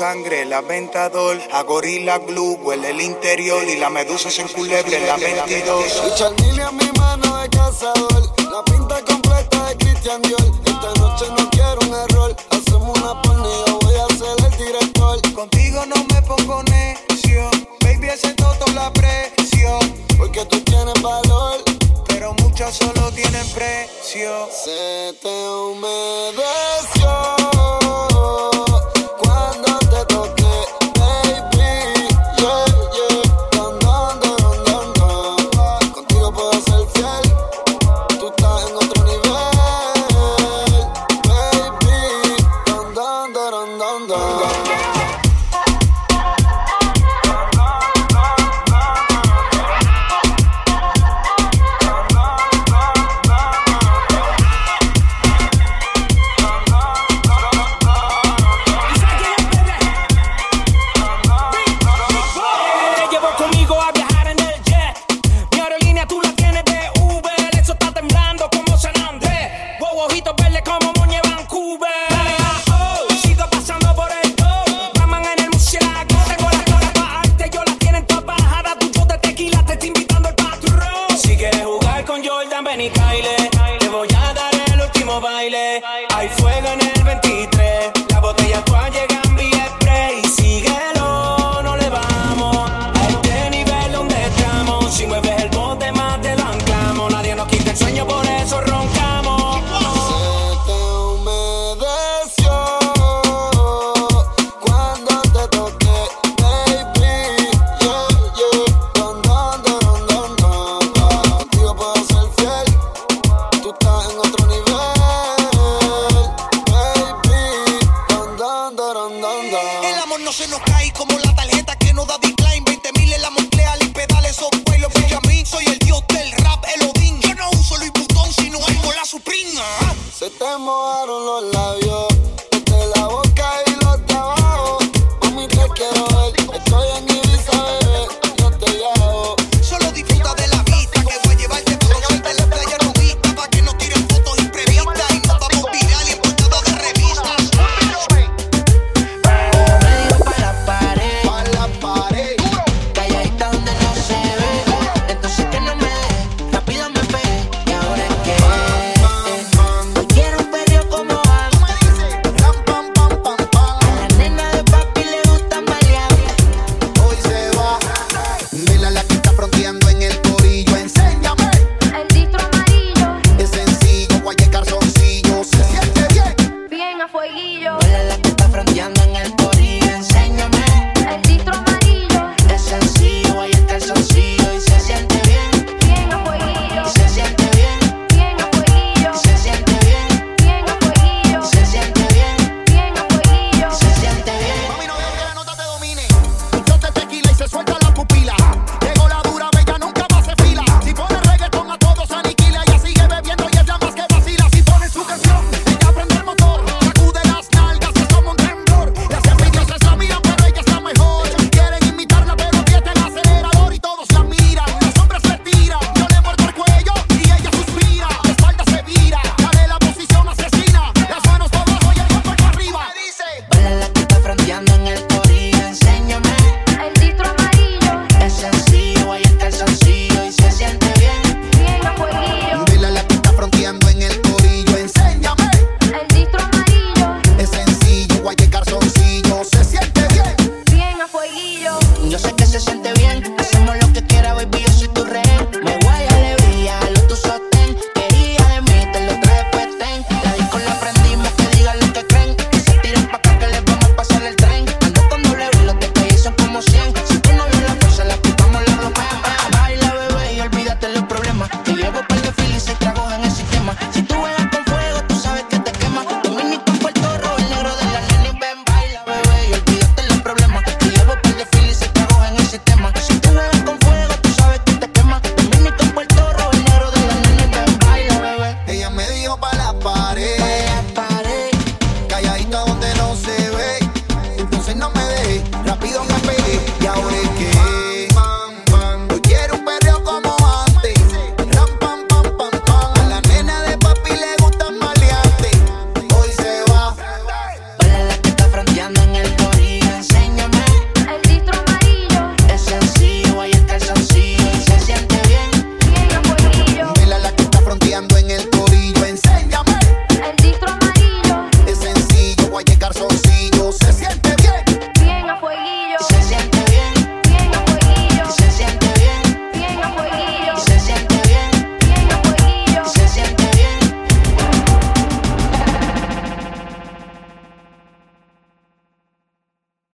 A gorila glue huele el interior y la medusa se enculebre en la 22. Y a mi mano de cazador. La pinta completa de Christian Dior. Esta noche no quiero un error. Hacemos una pornilla, voy a ser el director. Contigo no me pongo necio. Baby, ese todo la presión. Porque tú tienes valor. Pero muchas solo tienen precio. Se te humedeció. ven y caile. Te voy a dar el último baile. Hay fuego en el 23. y no me dejes